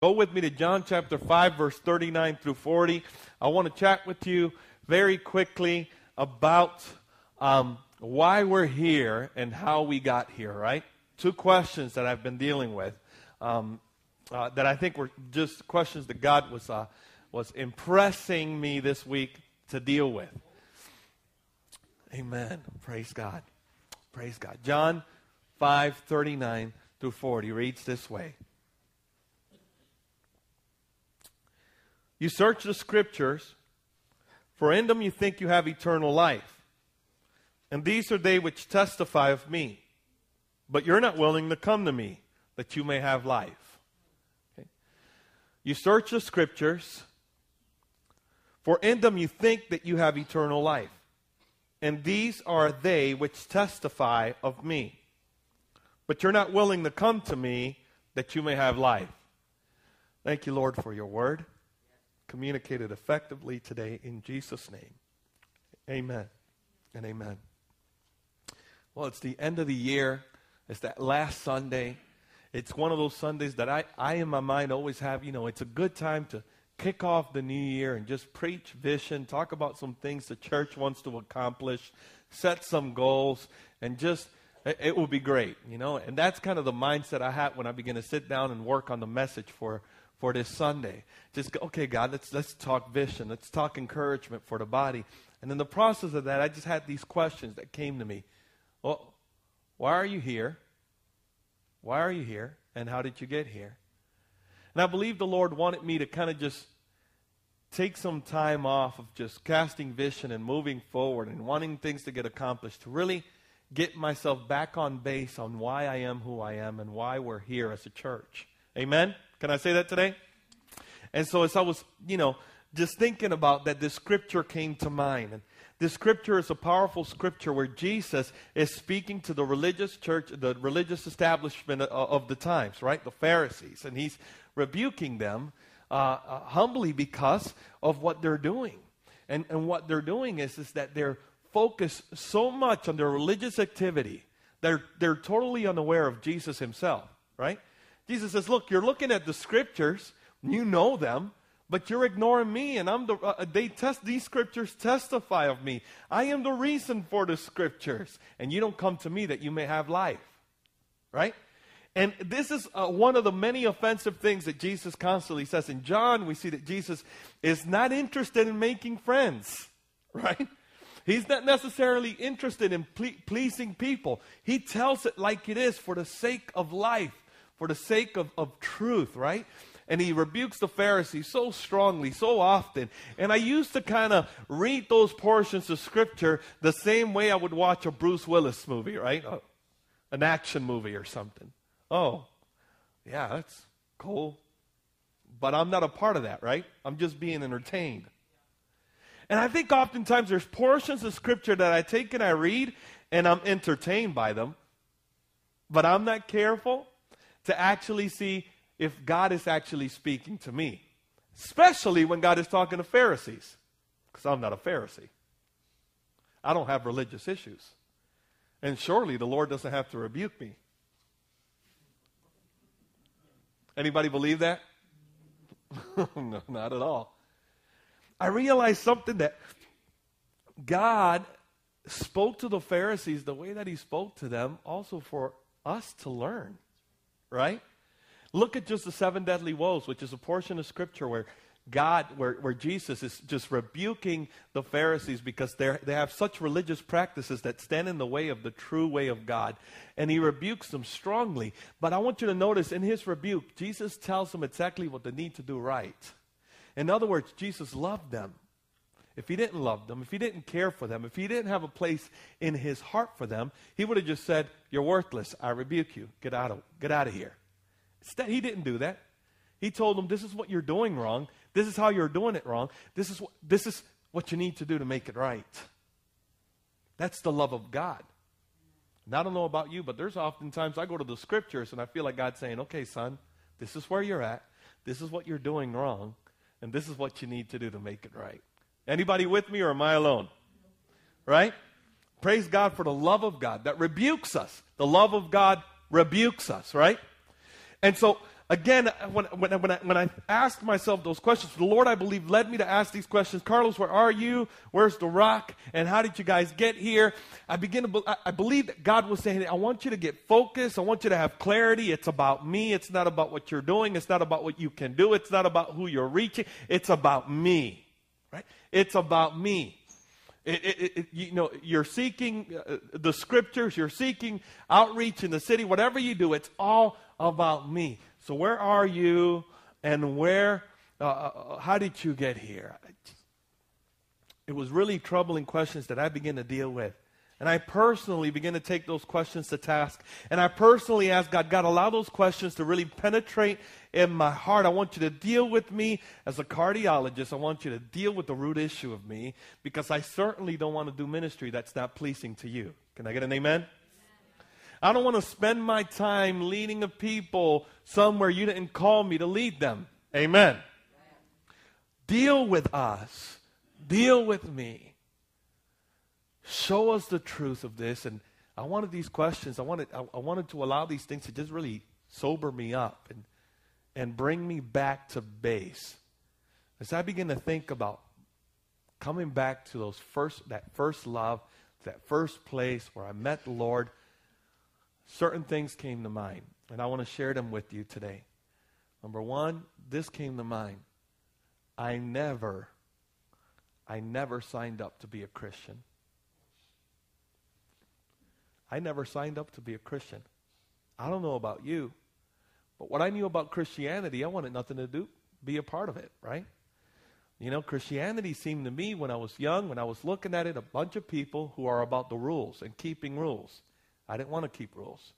Go with me to John chapter 5, verse 39 through 40. I want to chat with you very quickly about um, why we're here and how we got here, right? Two questions that I've been dealing with um, uh, that I think were just questions that God was, uh, was impressing me this week to deal with. Amen. Praise God. Praise God. John 5, 39 through 40 reads this way. You search the scriptures, for in them you think you have eternal life. And these are they which testify of me. But you're not willing to come to me that you may have life. Okay? You search the scriptures, for in them you think that you have eternal life. And these are they which testify of me. But you're not willing to come to me that you may have life. Thank you, Lord, for your word communicated effectively today in Jesus' name. Amen and amen. Well, it's the end of the year. It's that last Sunday. It's one of those Sundays that I, I in my mind always have, you know, it's a good time to kick off the new year and just preach vision, talk about some things the church wants to accomplish, set some goals, and just it, it will be great, you know. And that's kind of the mindset I had when I began to sit down and work on the message for for this Sunday. Just go, okay, God, let's let's talk vision. Let's talk encouragement for the body. And in the process of that, I just had these questions that came to me. Well, why are you here? Why are you here? And how did you get here? And I believe the Lord wanted me to kind of just take some time off of just casting vision and moving forward and wanting things to get accomplished to really get myself back on base on why I am who I am and why we're here as a church. Amen? Can I say that today? And so as I was, you know, just thinking about that, this scripture came to mind. And this scripture is a powerful scripture where Jesus is speaking to the religious church, the religious establishment of the times, right? The Pharisees. And he's rebuking them uh, uh, humbly because of what they're doing. And, and what they're doing is, is that they're focused so much on their religious activity, they're, they're totally unaware of Jesus himself, right? Jesus says, Look, you're looking at the scriptures, you know them, but you're ignoring me, and I'm the, uh, they test, these scriptures testify of me. I am the reason for the scriptures, and you don't come to me that you may have life. Right? And this is uh, one of the many offensive things that Jesus constantly says. In John, we see that Jesus is not interested in making friends, right? He's not necessarily interested in ple- pleasing people. He tells it like it is for the sake of life for the sake of, of truth, right? And he rebukes the Pharisees so strongly, so often. And I used to kind of read those portions of scripture the same way I would watch a Bruce Willis movie, right? Uh, an action movie or something. Oh, yeah, that's cool. But I'm not a part of that, right? I'm just being entertained. And I think oftentimes there's portions of scripture that I take and I read and I'm entertained by them, but I'm not careful to actually see if God is actually speaking to me, especially when God is talking to Pharisees, because I'm not a Pharisee. I don't have religious issues. And surely the Lord doesn't have to rebuke me. Anybody believe that? no, not at all. I realized something that God spoke to the Pharisees the way that He spoke to them, also for us to learn right? Look at just the seven deadly woes, which is a portion of scripture where God, where, where Jesus is just rebuking the Pharisees because they they have such religious practices that stand in the way of the true way of God. And he rebukes them strongly. But I want you to notice in his rebuke, Jesus tells them exactly what they need to do right. In other words, Jesus loved them. If he didn't love them, if he didn't care for them, if he didn't have a place in his heart for them, he would have just said, You're worthless. I rebuke you. Get out of, get out of here. Instead, he didn't do that. He told them, This is what you're doing wrong. This is how you're doing it wrong. This is, what, this is what you need to do to make it right. That's the love of God. And I don't know about you, but there's oftentimes I go to the scriptures and I feel like God's saying, Okay, son, this is where you're at. This is what you're doing wrong. And this is what you need to do to make it right. Anybody with me or am I alone? Right? Praise God for the love of God that rebukes us. The love of God rebukes us, right? And so again, when, when, when, I, when I asked myself those questions, the Lord, I believe, led me to ask these questions. Carlos, where are you? Where's the rock? And how did you guys get here? I begin to, be, I believe that God was saying, I want you to get focused. I want you to have clarity. It's about me. It's not about what you're doing. It's not about what you can do. It's not about who you're reaching. It's about me, right? It's about me. It, it, it, you know, you're seeking uh, the scriptures, you're seeking outreach in the city, whatever you do, it's all about me. So, where are you and where, uh, uh, uh how did you get here? It was really troubling questions that I began to deal with. And I personally begin to take those questions to task. And I personally ask God, God, allow those questions to really penetrate in my heart. I want you to deal with me as a cardiologist. I want you to deal with the root issue of me because I certainly don't want to do ministry that's not pleasing to you. Can I get an amen? I don't want to spend my time leading a people somewhere you didn't call me to lead them. Amen. Deal with us. Deal with me. Show us the truth of this. And I wanted these questions, I wanted, I, I wanted to allow these things to just really sober me up and, and bring me back to base. As I begin to think about coming back to those first, that first love, that first place where I met the Lord, certain things came to mind. And I want to share them with you today. Number one, this came to mind. I never, I never signed up to be a Christian. I never signed up to be a Christian. I don't know about you, but what I knew about Christianity, I wanted nothing to do, be a part of it, right? You know, Christianity seemed to me when I was young, when I was looking at it, a bunch of people who are about the rules and keeping rules. I didn't want to keep rules.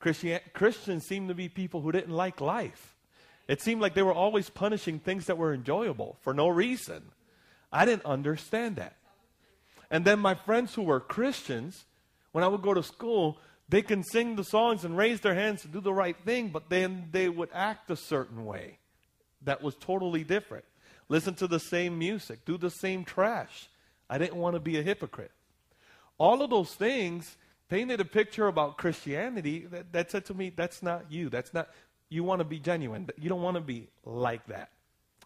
Christian, Christians seemed to be people who didn't like life. It seemed like they were always punishing things that were enjoyable for no reason. I didn't understand that. And then my friends who were Christians, when I would go to school, they can sing the songs and raise their hands to do the right thing, but then they would act a certain way that was totally different. Listen to the same music, do the same trash. I didn't want to be a hypocrite. All of those things painted a picture about Christianity that, that said to me, that's not you. That's not, you want to be genuine. You don't want to be like that.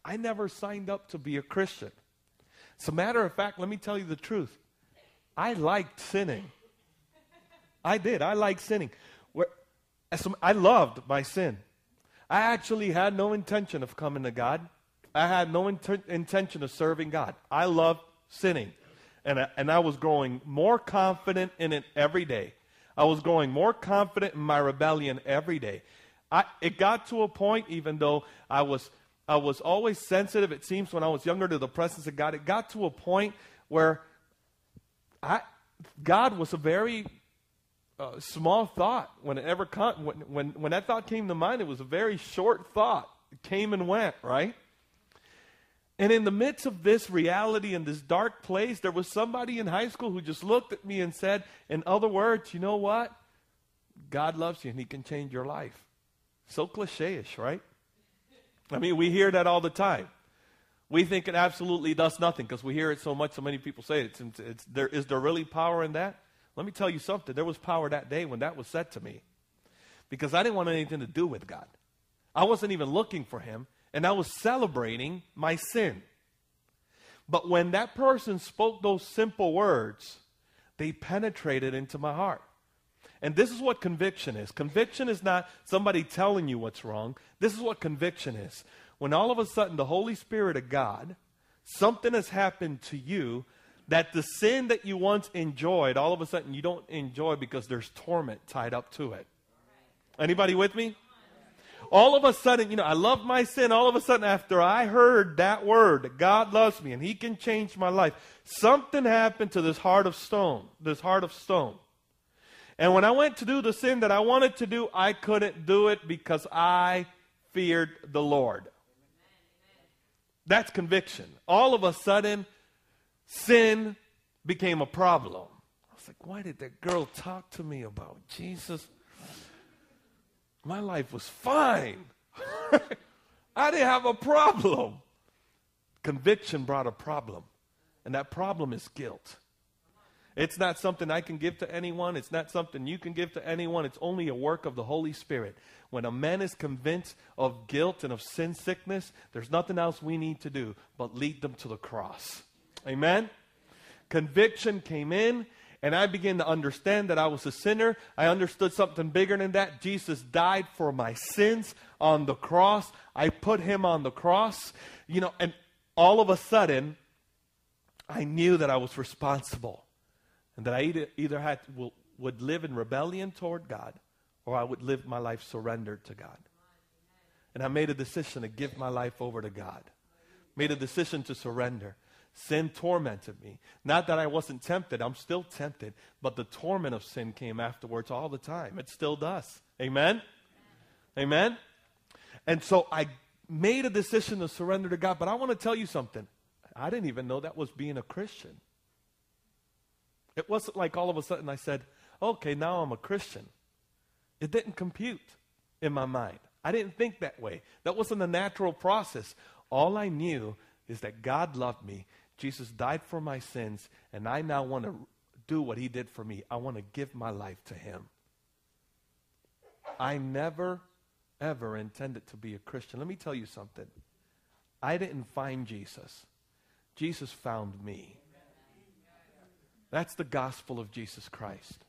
I never signed up to be a Christian. As a matter of fact, let me tell you the truth. I liked sinning. I did. I liked sinning. I loved my sin. I actually had no intention of coming to God. I had no int- intention of serving God. I loved sinning. And I, and I was growing more confident in it every day. I was growing more confident in my rebellion every day. I, it got to a point, even though I was, I was always sensitive, it seems, when I was younger to the presence of God, it got to a point where I, God was a very uh, small thought when it ever come, when, when, when that thought came to mind, it was a very short thought. It came and went, right? And in the midst of this reality and this dark place, there was somebody in high school who just looked at me and said, in other words, you know what? God loves you and he can change your life. So cliche ish, right? I mean, we hear that all the time. We think it absolutely does nothing because we hear it so much, so many people say it. It's, it's, there, is there really power in that? Let me tell you something. There was power that day when that was said to me because I didn't want anything to do with God. I wasn't even looking for Him, and I was celebrating my sin. But when that person spoke those simple words, they penetrated into my heart. And this is what conviction is. Conviction is not somebody telling you what's wrong. This is what conviction is. When all of a sudden the Holy Spirit of God, something has happened to you that the sin that you once enjoyed, all of a sudden you don't enjoy because there's torment tied up to it. Anybody with me? All of a sudden, you know, I love my sin. All of a sudden, after I heard that word that God loves me and He can change my life, something happened to this heart of stone, this heart of stone. And when I went to do the sin that I wanted to do, I couldn't do it because I feared the Lord. That's conviction. All of a sudden, sin became a problem. I was like, why did that girl talk to me about Jesus? My life was fine. I didn't have a problem. Conviction brought a problem, and that problem is guilt. It's not something I can give to anyone. It's not something you can give to anyone. It's only a work of the Holy Spirit. when a man is convinced of guilt and of sin sickness, there's nothing else we need to do but lead them to the cross. Amen? Conviction came in, and I began to understand that I was a sinner. I understood something bigger than that. Jesus died for my sins on the cross. I put him on the cross. You know, and all of a sudden, I knew that I was responsible and that I either, either had to, would live in rebellion toward God or I would live my life surrendered to God. And I made a decision to give my life over to God. Made a decision to surrender. Sin tormented me. Not that I wasn't tempted, I'm still tempted, but the torment of sin came afterwards all the time. It still does. Amen? Amen? And so I made a decision to surrender to God, but I want to tell you something. I didn't even know that was being a Christian. It wasn't like all of a sudden I said, okay, now I'm a Christian. It didn't compute in my mind. I didn't think that way. That wasn't a natural process. All I knew is that God loved me. Jesus died for my sins, and I now want to do what he did for me. I want to give my life to him. I never, ever intended to be a Christian. Let me tell you something. I didn't find Jesus, Jesus found me. That's the gospel of Jesus Christ.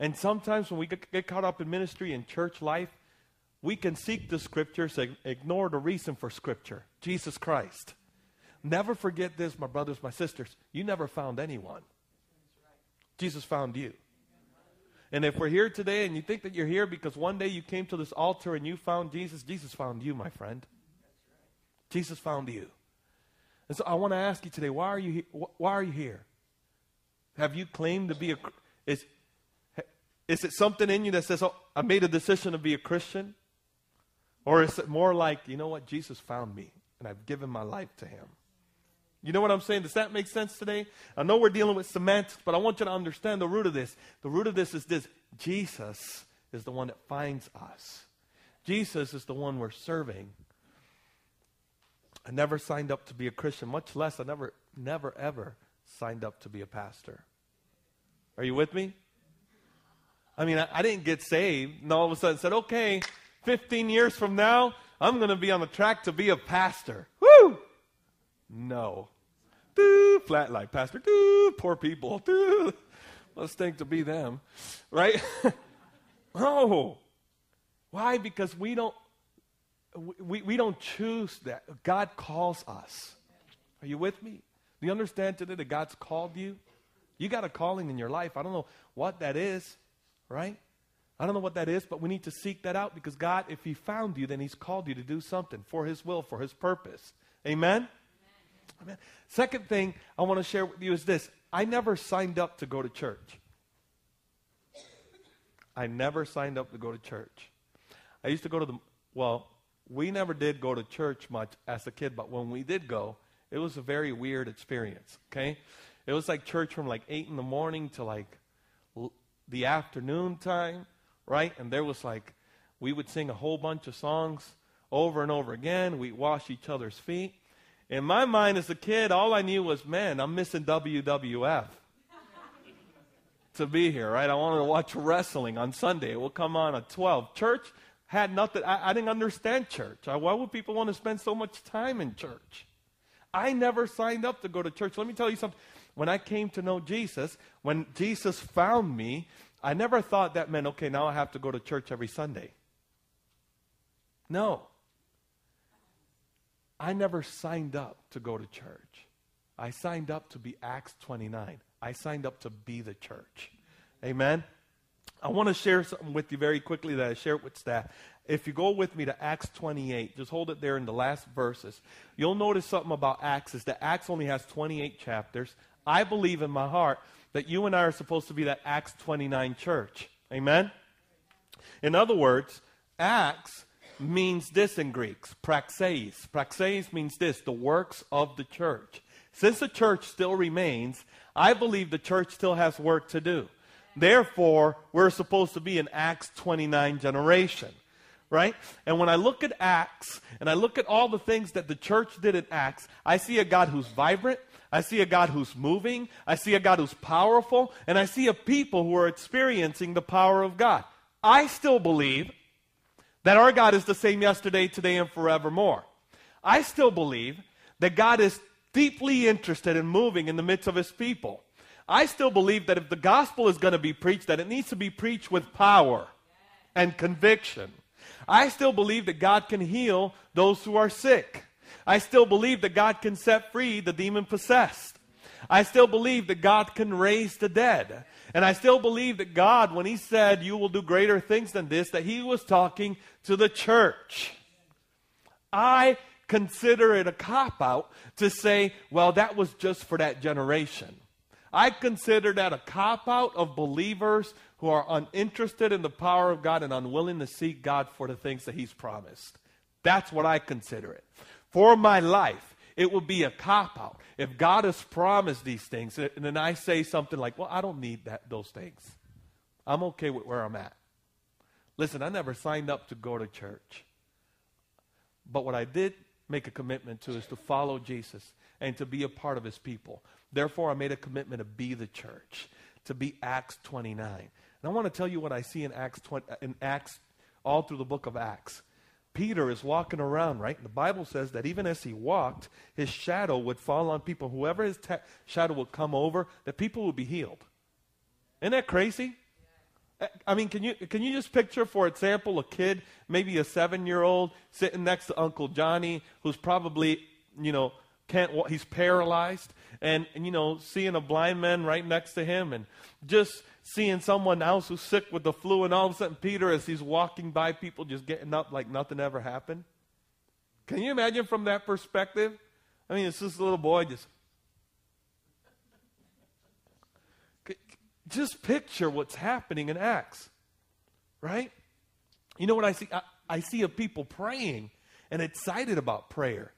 And sometimes when we get caught up in ministry and church life, we can seek the scriptures, and ignore the reason for scripture Jesus Christ. Never forget this, my brothers, my sisters. You never found anyone, Jesus found you. And if we're here today and you think that you're here because one day you came to this altar and you found Jesus, Jesus found you, my friend. Jesus found you. And so I want to ask you today, why are you, he- why are you here? Have you claimed to be a is is it something in you that says, "Oh, I made a decision to be a Christian?" Or is it more like, "You know what? Jesus found me and I've given my life to him." You know what I'm saying? Does that make sense today? I know we're dealing with semantics, but I want you to understand the root of this. The root of this is this Jesus is the one that finds us, Jesus is the one we're serving. I never signed up to be a Christian, much less I never, never, ever signed up to be a pastor. Are you with me? I mean, I, I didn't get saved and all of a sudden said, okay, 15 years from now, I'm going to be on the track to be a pastor. Woo! No. Doo, flat light pastor. Doo, poor people. Doo. Let's think to be them. Right? oh. Why? Because we don't we, we don't choose that. God calls us. Are you with me? Do you understand today that God's called you? You got a calling in your life. I don't know what that is, right? I don't know what that is, but we need to seek that out because God, if He found you, then He's called you to do something for His will, for His purpose. Amen? Amen. Second thing I want to share with you is this I never signed up to go to church. I never signed up to go to church. I used to go to the, well, we never did go to church much as a kid, but when we did go, it was a very weird experience, okay? It was like church from like 8 in the morning to like l- the afternoon time, right? And there was like, we would sing a whole bunch of songs over and over again. We'd wash each other's feet. In my mind as a kid, all I knew was, man, I'm missing WWF to be here, right? I wanted to watch wrestling on Sunday. It will come on at 12. Church had nothing. I, I didn't understand church. Why would people want to spend so much time in church? I never signed up to go to church. Let me tell you something. When I came to know Jesus, when Jesus found me, I never thought that meant, okay, now I have to go to church every Sunday. No. I never signed up to go to church. I signed up to be Acts 29. I signed up to be the church. Amen. I want to share something with you very quickly that I shared with staff. If you go with me to Acts 28, just hold it there in the last verses. You'll notice something about Acts is that Acts only has 28 chapters. I believe in my heart that you and I are supposed to be that Acts 29 church. Amen? In other words, Acts means this in Greeks, praxeis. Praxeis means this, the works of the church. Since the church still remains, I believe the church still has work to do. Therefore, we're supposed to be an Acts 29 generation, right? And when I look at Acts and I look at all the things that the church did in Acts, I see a God who's vibrant. I see a God who's moving. I see a God who's powerful. And I see a people who are experiencing the power of God. I still believe that our God is the same yesterday, today, and forevermore. I still believe that God is deeply interested in moving in the midst of his people. I still believe that if the gospel is going to be preached, that it needs to be preached with power and conviction. I still believe that God can heal those who are sick. I still believe that God can set free the demon possessed. I still believe that God can raise the dead. And I still believe that God, when He said, You will do greater things than this, that He was talking to the church. I consider it a cop out to say, Well, that was just for that generation. I consider that a cop out of believers who are uninterested in the power of God and unwilling to seek God for the things that He's promised. That's what I consider it. For my life, it would be a cop out. If God has promised these things, and then I say something like, Well, I don't need that, those things. I'm okay with where I'm at. Listen, I never signed up to go to church. But what I did make a commitment to is to follow Jesus and to be a part of his people. Therefore, I made a commitment to be the church, to be Acts 29. And I want to tell you what I see in Acts 20, in Acts all through the book of Acts. Peter is walking around, right? The Bible says that even as he walked, his shadow would fall on people. Whoever his shadow would come over, that people would be healed. Isn't that crazy? I mean, can you can you just picture, for example, a kid, maybe a seven-year-old, sitting next to Uncle Johnny, who's probably, you know, can't he's paralyzed, and, and you know, seeing a blind man right next to him, and just seeing someone else who's sick with the flu, and all of a sudden Peter, as he's walking by people, just getting up like nothing ever happened. Can you imagine from that perspective? I mean, it's just a little boy just. Just picture what's happening in Acts, right? You know what I see? I, I see of people praying and excited about prayer.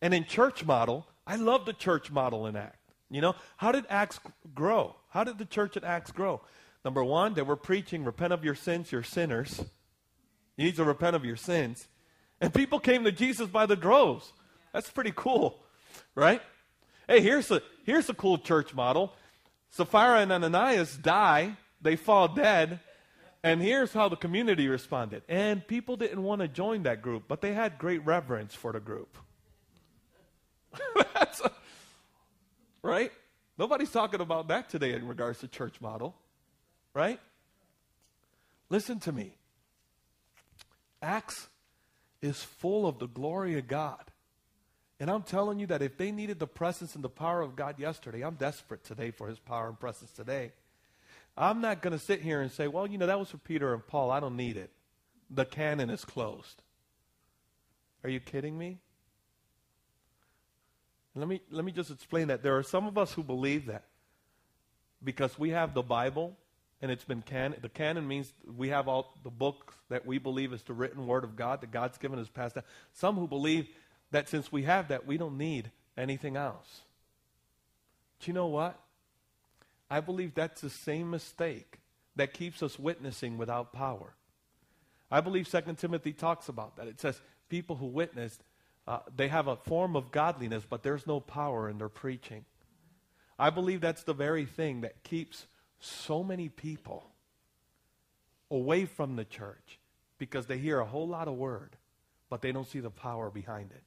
And in church model, I love the church model in Acts. You know, how did Acts grow? How did the church at Acts grow? Number one, they were preaching, repent of your sins, you're sinners. You need to repent of your sins. And people came to Jesus by the droves. That's pretty cool, right? Hey, here's a, here's a cool church model. Sapphira and Ananias die, they fall dead, and here's how the community responded. And people didn't want to join that group, but they had great reverence for the group. That's a, right? Nobody's talking about that today in regards to church model, right? Listen to me. Acts is full of the glory of God. And I'm telling you that if they needed the presence and the power of God yesterday, I'm desperate today for his power and presence today. I'm not going to sit here and say, well, you know, that was for Peter and Paul. I don't need it. The canon is closed. Are you kidding me? Let me, let me just explain that. There are some of us who believe that because we have the Bible and it's been canon. The canon means we have all the books that we believe is the written word of God that God's given us passed down. Some who believe that since we have that, we don't need anything else. Do you know what? I believe that's the same mistake that keeps us witnessing without power. I believe 2 Timothy talks about that. It says people who witnessed uh, they have a form of godliness, but there's no power in their preaching. I believe that's the very thing that keeps so many people away from the church because they hear a whole lot of word, but they don't see the power behind it.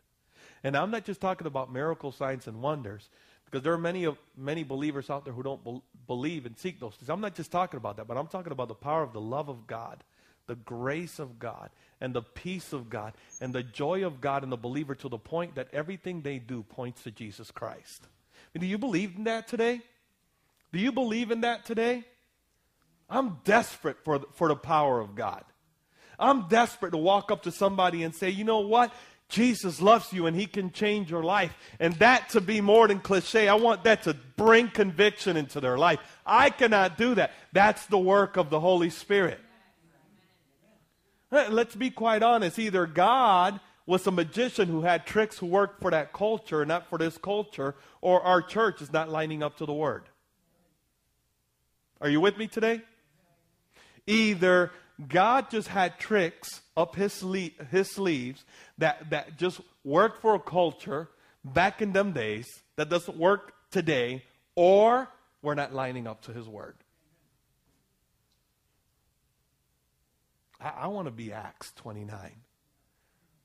And I'm not just talking about miracle signs and wonders, because there are many of many believers out there who don't be- believe and seek those things. I'm not just talking about that, but I'm talking about the power of the love of God, the grace of God, and the peace of God and the joy of God in the believer to the point that everything they do points to Jesus Christ. Do you believe in that today? Do you believe in that today? I'm desperate for for the power of God. I'm desperate to walk up to somebody and say, you know what? Jesus loves you and he can change your life. And that to be more than cliche, I want that to bring conviction into their life. I cannot do that. That's the work of the Holy Spirit. Let's be quite honest. Either God was a magician who had tricks who worked for that culture, not for this culture, or our church is not lining up to the word. Are you with me today? Either God just had tricks up his, his sleeves that, that just worked for a culture back in them days that doesn't work today, or we're not lining up to his word. I, I want to be Acts 29.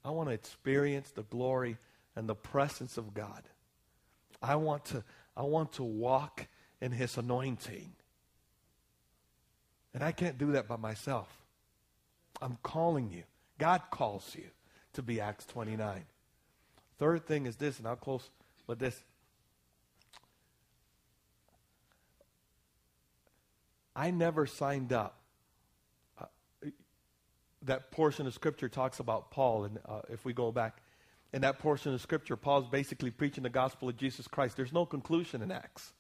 I want to experience the glory and the presence of God. I want to, I want to walk in his anointing. And I can't do that by myself. I'm calling you. God calls you to be Acts 29. Third thing is this, and I'll close with this. I never signed up. Uh, that portion of Scripture talks about Paul, and uh, if we go back, in that portion of Scripture, Paul's basically preaching the gospel of Jesus Christ. There's no conclusion in Acts.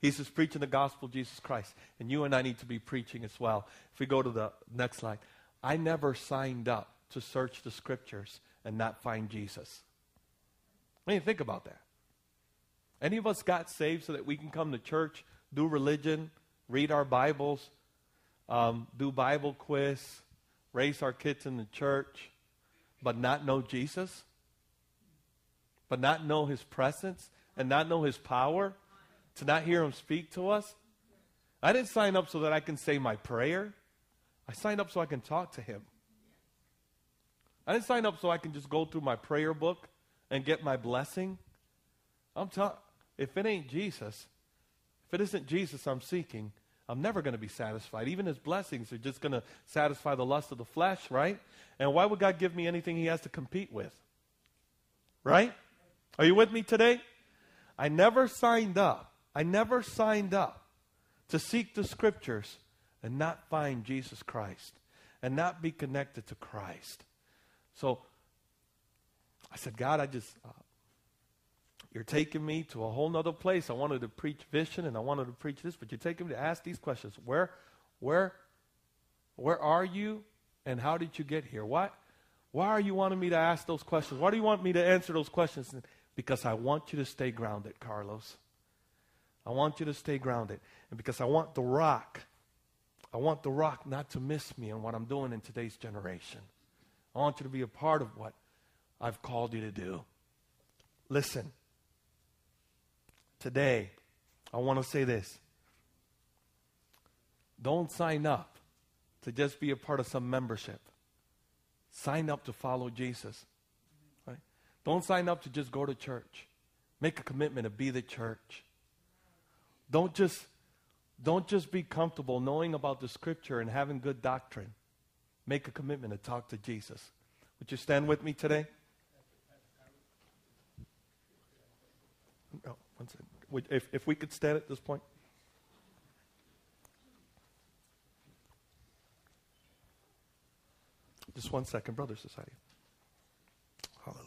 He's just preaching the gospel of Jesus Christ. And you and I need to be preaching as well. If we go to the next slide, I never signed up to search the Scriptures and not find Jesus. I mean, think about that. Any of us got saved so that we can come to church, do religion, read our Bibles, um, do Bible quiz, raise our kids in the church, but not know Jesus? But not know his presence and not know his power? To not hear him speak to us? I didn't sign up so that I can say my prayer. I signed up so I can talk to him. I didn't sign up so I can just go through my prayer book and get my blessing. I'm telling if it ain't Jesus, if it isn't Jesus I'm seeking, I'm never going to be satisfied. Even his blessings are just going to satisfy the lust of the flesh, right? And why would God give me anything he has to compete with? Right? Are you with me today? I never signed up. I never signed up to seek the scriptures and not find Jesus Christ and not be connected to Christ. So I said, God, I just, uh, you're taking me to a whole nother place. I wanted to preach vision and I wanted to preach this, but you're taking me to ask these questions. Where, where, where are you and how did you get here? Why, why are you wanting me to ask those questions? Why do you want me to answer those questions? Because I want you to stay grounded, Carlos. I want you to stay grounded. And because I want the rock, I want the rock not to miss me and what I'm doing in today's generation. I want you to be a part of what I've called you to do. Listen, today, I want to say this. Don't sign up to just be a part of some membership. Sign up to follow Jesus. Right? Don't sign up to just go to church. Make a commitment to be the church. Don't just don't just be comfortable knowing about the scripture and having good doctrine. Make a commitment to talk to Jesus. Would you stand with me today? Oh, one second. Would, if, if we could stand at this point. Just one second, Brother Society. Hallelujah.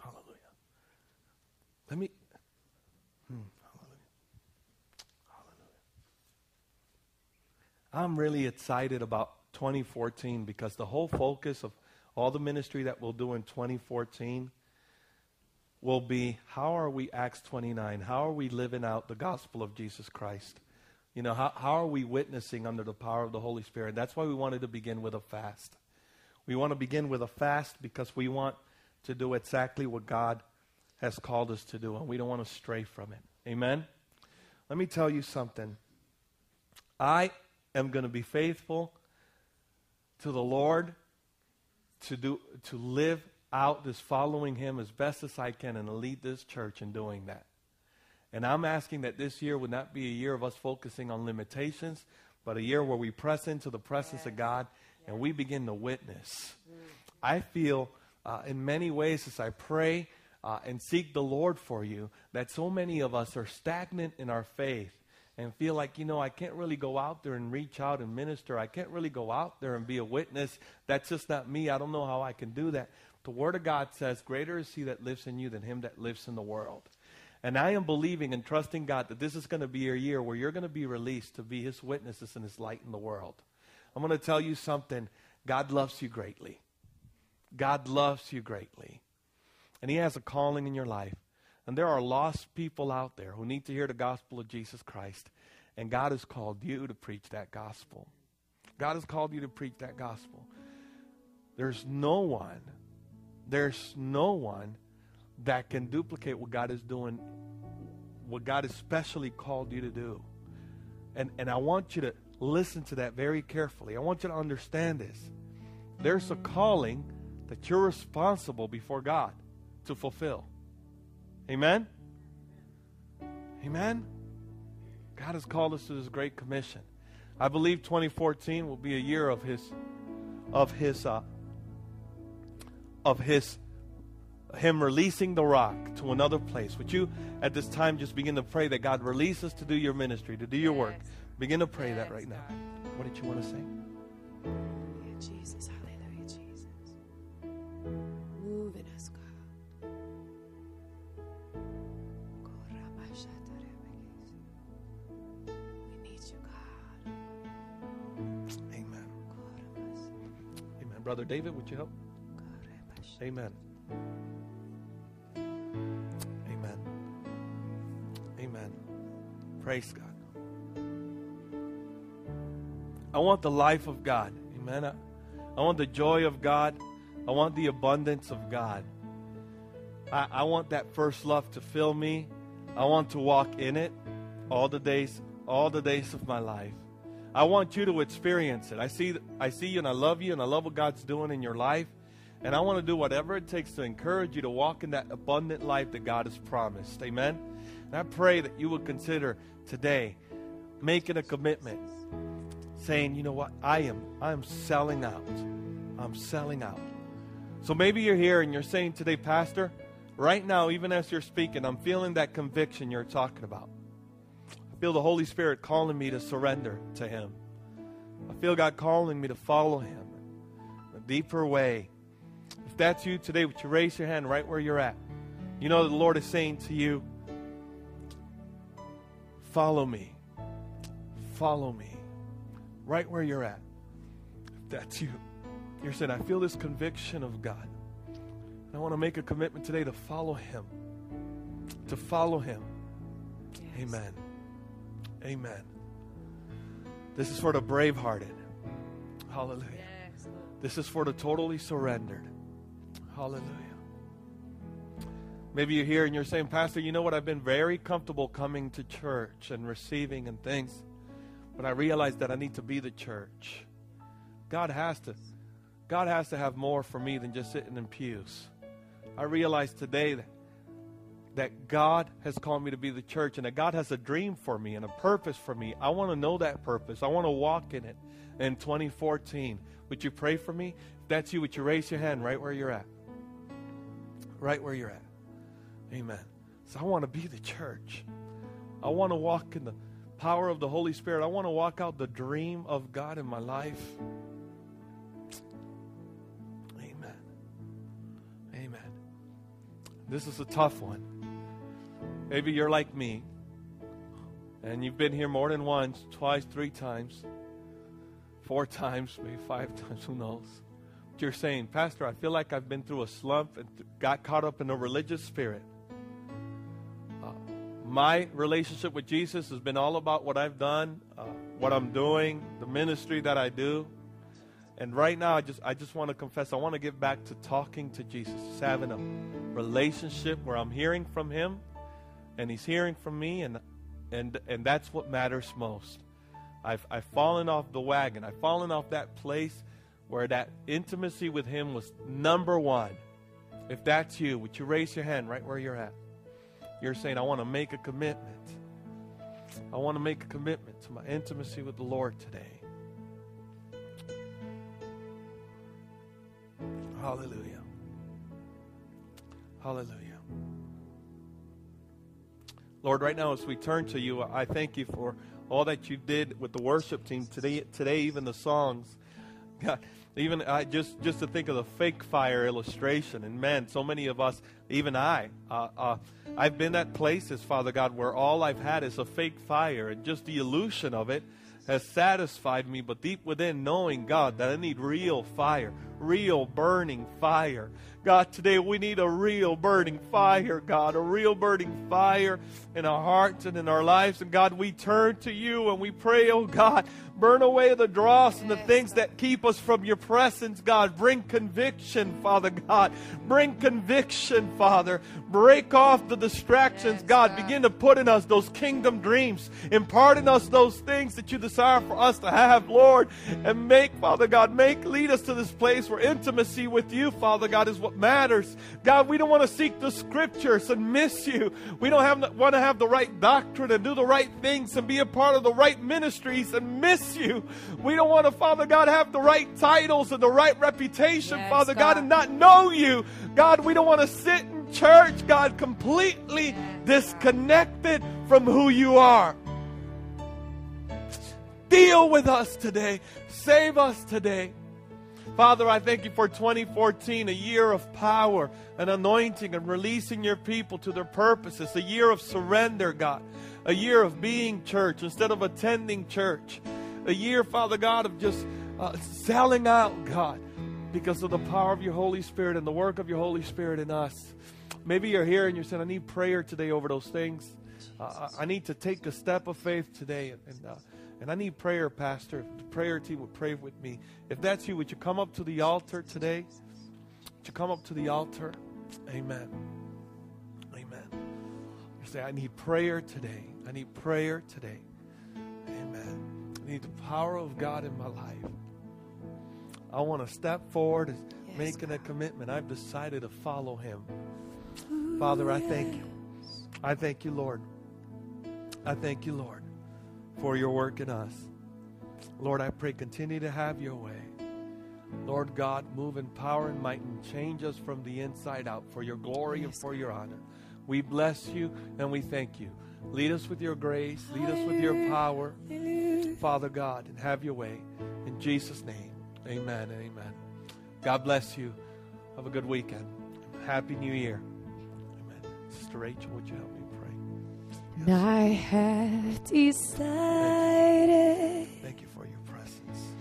Hallelujah. Let me. Hmm, hallelujah. Hallelujah. I'm really excited about 2014 because the whole focus of all the ministry that we'll do in 2014 will be how are we, Acts 29, how are we living out the gospel of Jesus Christ? You know, how, how are we witnessing under the power of the Holy Spirit? That's why we wanted to begin with a fast. We want to begin with a fast because we want to do exactly what God has called us to do, and we don't want to stray from it. Amen? Let me tell you something. I am going to be faithful to the Lord to do to live out this following him as best as I can and lead this church in doing that. And I'm asking that this year would not be a year of us focusing on limitations, but a year where we press into the presence of God and we begin to witness. I feel uh, in many ways as I pray uh, and seek the Lord for you that so many of us are stagnant in our faith and feel like, you know, I can't really go out there and reach out and minister. I can't really go out there and be a witness. That's just not me. I don't know how I can do that. The Word of God says, Greater is He that lives in you than him that lives in the world. And I am believing and trusting God that this is going to be a year where you're going to be released to be His witnesses and His light in the world. I'm going to tell you something. God loves you greatly. God loves you greatly. And He has a calling in your life. And there are lost people out there who need to hear the gospel of Jesus Christ. And God has called you to preach that gospel. God has called you to preach that gospel. There's no one, there's no one that can duplicate what God is doing, what God has specially called you to do. And, and I want you to listen to that very carefully. I want you to understand this. There's a calling that you're responsible before God to fulfill. Amen? Amen? God has called us to this great commission. I believe 2014 will be a year of His, of His, uh, of His, Him releasing the rock to another place. Would you, at this time, just begin to pray that God release us to do your ministry, to do your work? Begin to pray that right now. What did you want to say? Jesus. David, would you help? Amen. Amen. Amen. Praise God. I want the life of God. Amen. I, I want the joy of God. I want the abundance of God. I, I want that first love to fill me. I want to walk in it all the days, all the days of my life. I want you to experience it. I see, I see you, and I love you, and I love what God's doing in your life. And I want to do whatever it takes to encourage you to walk in that abundant life that God has promised. Amen. And I pray that you will consider today making a commitment, saying, you know what, I am, I am selling out. I'm selling out. So maybe you're here and you're saying today, Pastor, right now, even as you're speaking, I'm feeling that conviction you're talking about. I feel the Holy Spirit calling me to surrender to Him. I feel God calling me to follow Him in a deeper way. If that's you today, would you raise your hand right where you're at? You know the Lord is saying to you, Follow me. Follow me. Right where you're at. If that's you, you're saying, I feel this conviction of God. And I want to make a commitment today to follow Him. To follow Him. Yes. Amen. Amen. This is for the brave-hearted. Hallelujah. Yes, This is for the totally surrendered. Hallelujah. Maybe you're here and you're saying, Pastor, you know what? I've been very comfortable coming to church and receiving and things, but I realize that I need to be the church. God has to, God has to have more for me than just sitting in pews. I realize today that, that God has called me to be the church and that God has a dream for me and a purpose for me. I want to know that purpose. I want to walk in it in 2014. Would you pray for me? If that's you, would you raise your hand right where you're at? Right where you're at. Amen. So I want to be the church. I want to walk in the power of the Holy Spirit. I want to walk out the dream of God in my life. Amen. Amen. This is a tough one. Maybe you're like me, and you've been here more than once, twice, three times, four times, maybe five times, who knows? But you're saying, Pastor, I feel like I've been through a slump and th- got caught up in a religious spirit. Uh, my relationship with Jesus has been all about what I've done, uh, what I'm doing, the ministry that I do. And right now, I just I just want to confess. I want to get back to talking to Jesus, just having a relationship where I'm hearing from Him, and He's hearing from me, and and and that's what matters most. I've I've fallen off the wagon. I've fallen off that place where that intimacy with Him was number one. If that's you, would you raise your hand right where you're at? You're saying, I want to make a commitment. I want to make a commitment to my intimacy with the Lord today. Hallelujah. Hallelujah. Lord, right now as we turn to you, I thank you for all that you did with the worship team today. Today, even the songs, God, even I just just to think of the fake fire illustration, and man, so many of us, even I, uh, uh, I've been at places, Father God, where all I've had is a fake fire, and just the illusion of it has satisfied me. But deep within, knowing God that I need real fire, real burning fire. God, today we need a real burning fire, God, a real burning fire in our hearts and in our lives. And God, we turn to you and we pray, oh God, burn away the dross and the things that keep us from your presence, God. Bring conviction, Father God. Bring conviction, Father. Break off the distractions, God. Begin to put in us those kingdom dreams. Impart in us those things that you desire for us to have, Lord. And make, Father God, make, lead us to this place where intimacy with you, Father God, is what matters. God, we don't want to seek the scriptures and miss you. We don't have, want to have the right doctrine and do the right things and be a part of the right ministries and miss you. We don't want to, Father God, have the right titles and the right reputation, Yes, Father God, God. and not know you. God, we don't want to sit in church, God, completely Yes, God. disconnected from who you are. Deal with us today. Save us today. Father, I thank you for 2014, a year of power and anointing and releasing your people to their purposes, a year of surrender, God, a year of being church instead of attending church, a year, Father God, of just uh, selling out, God, because of the power of your Holy Spirit and the work of your Holy Spirit in us. Maybe you're here and you're saying, I need prayer today over those things. Uh, I need to take a step of faith today. And, uh, and I need prayer, Pastor. The prayer team would pray with me. If that's you, would you come up to the altar today? Would you come up to the altar? Amen. Amen. You say, I need prayer today. I need prayer today. Amen. I need the power of God in my life. I want to step forward and Yes, making a commitment. I've decided to follow Him. Father, I thank you. I thank you, Lord. I thank you, Lord, for your work in us. Lord, I pray continue to have your way. Lord God, move in power and might and change us from the inside out for your glory and Yes, for your honor. We bless you and we thank you. Lead us with your grace, lead us with your power, Father God, and have your way. In Jesus' name, amen and amen. God bless you. Have a good weekend. Happy New Year. Amen. Sister Rachel, would you help me And I have decided Thank you for your presence.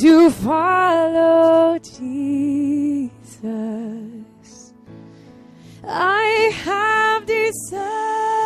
to follow Jesus. I have decided